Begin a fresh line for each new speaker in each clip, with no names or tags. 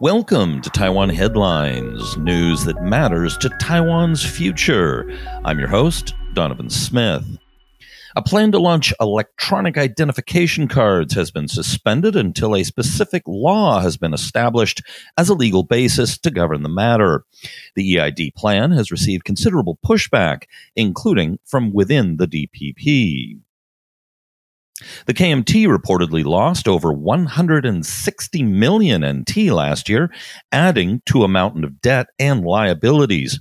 Welcome to Taiwan Headlines, news that matters to Taiwan's future. I'm your host, Donovan Smith. A plan to launch electronic identification cards has been suspended until a specific law has been established as a legal basis to govern the matter. The EID plan has received considerable pushback, including from within the DPP. The KMT reportedly lost over 160 million NT last year, adding to a mountain of debt and liabilities.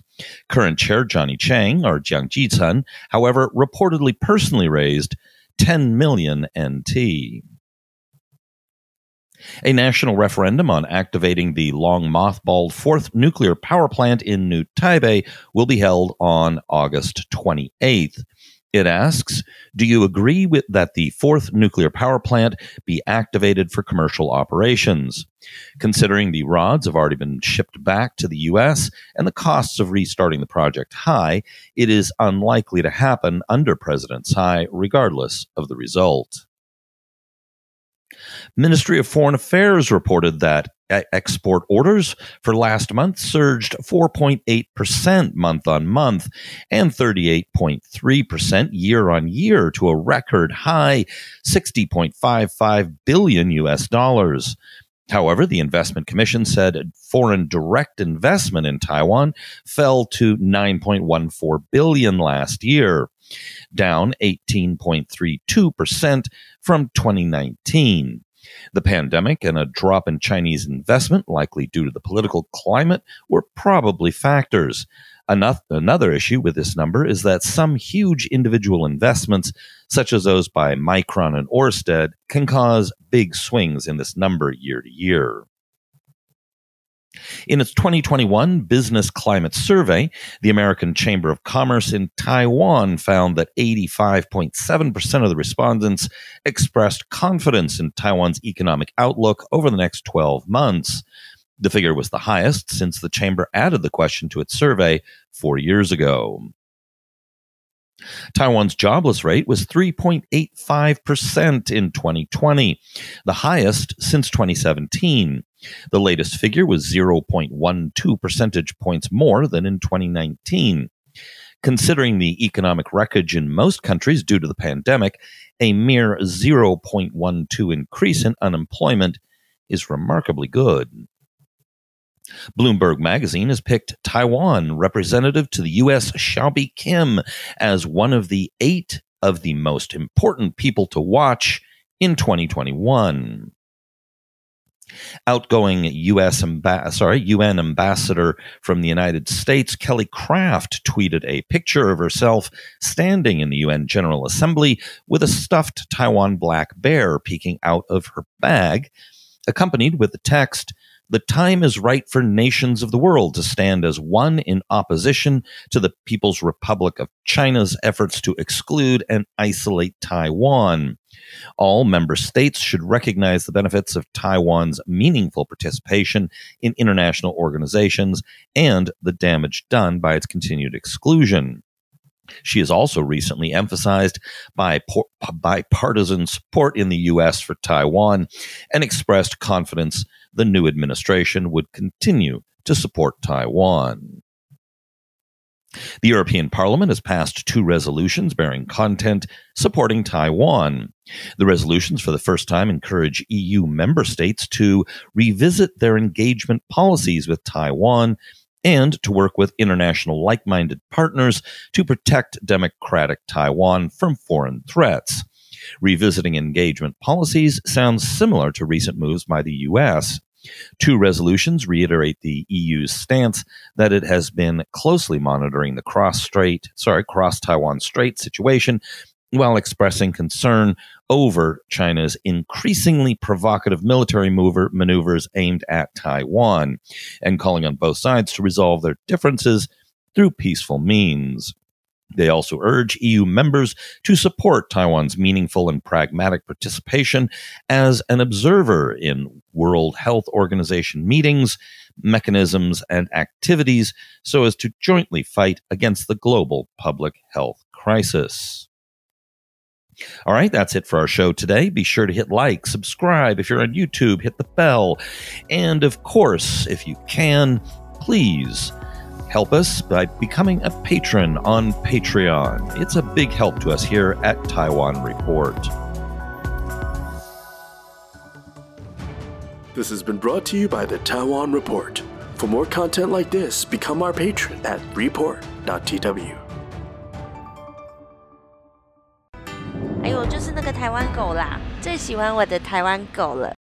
Current chair Johnny Chiang, or Jiang Jitsun, however, reportedly personally raised 10 million NT. A national referendum on activating the long mothballed fourth nuclear power plant in New Taipei will be held on August 28th. It asks Do you agree with that the fourth nuclear power plant be activated for commercial operations? Considering the rods have already been shipped back to the U.S. and the costs of restarting the project high, it is unlikely to happen under President Tsai, regardless of the result. Ministry of Foreign Affairs reported that export orders for last month surged 4.8% month on month and 38.3% year on year to a record high 60.55 billion US dollars. However, the Investment Commission said foreign direct investment in Taiwan fell to 9.14 billion last year, down 18.32% from 2019. The pandemic and a drop in Chinese investment, likely due to the political climate, were probably factors. Another issue with this number is that some huge individual investments, such as those by Micron and Orsted, can cause big swings in this number year to year. In its 2021 Business Climate Survey, the American Chamber of Commerce in Taiwan found that 85.7% of the respondents expressed confidence in Taiwan's economic outlook over the next 12 months. The figure was the highest since the chamber added the question to its survey four years ago. Taiwan's jobless rate was 3.85% in 2020, the highest since 2017. The latest figure was 0.12 percentage points more than in 2019. Considering the economic wreckage in most countries due to the pandemic, a mere 0.12 increase in unemployment is remarkably good. Bloomberg Magazine has picked Taiwan representative to the U.S. Hsiao Kim as one of the eight of the most important people to watch in 2021. Outgoing U.S. Amba- sorry, UN ambassador from the United States, Kelly Craft, tweeted a picture of herself standing in the UN General Assembly with a stuffed Taiwan black bear peeking out of her bag, accompanied with the text, the time is right for nations of the world to stand as one in opposition to the People's Republic of China's efforts to exclude and isolate Taiwan. All member states should recognize the benefits of Taiwan's meaningful participation in international organizations and the damage done by its continued exclusion. She has also recently emphasized bipartisan support in the U.S. for Taiwan and expressed confidence the new administration would continue to support Taiwan. The European Parliament has passed two resolutions bearing content supporting Taiwan. The resolutions, for the first time, encourage EU member states to revisit their engagement policies with Taiwan and to work with international like minded partners to protect democratic Taiwan from foreign threats. Revisiting engagement policies sounds similar to recent moves by the U.S. Two resolutions reiterate the EU's stance that it has been closely monitoring the cross strait, sorry, cross Taiwan Strait situation while expressing concern over China's increasingly provocative military mover maneuvers aimed at Taiwan and calling on both sides to resolve their differences through peaceful means. They also urge EU members to support Taiwan's meaningful and pragmatic participation as an observer in World Health Organization meetings, mechanisms, and activities so as to jointly fight against the global public health crisis. All right, that's it for our show today. Be sure to hit like, subscribe. If you're on YouTube, hit the bell. And of course, if you can, please help us by becoming a patron on Patreon. It's a big help to us here at Taiwan Report.
This has been brought to you by the Taiwan Report. For more content like this, become our patron at report.tw.
就是那个台湾狗啦，最喜欢我的台湾狗了。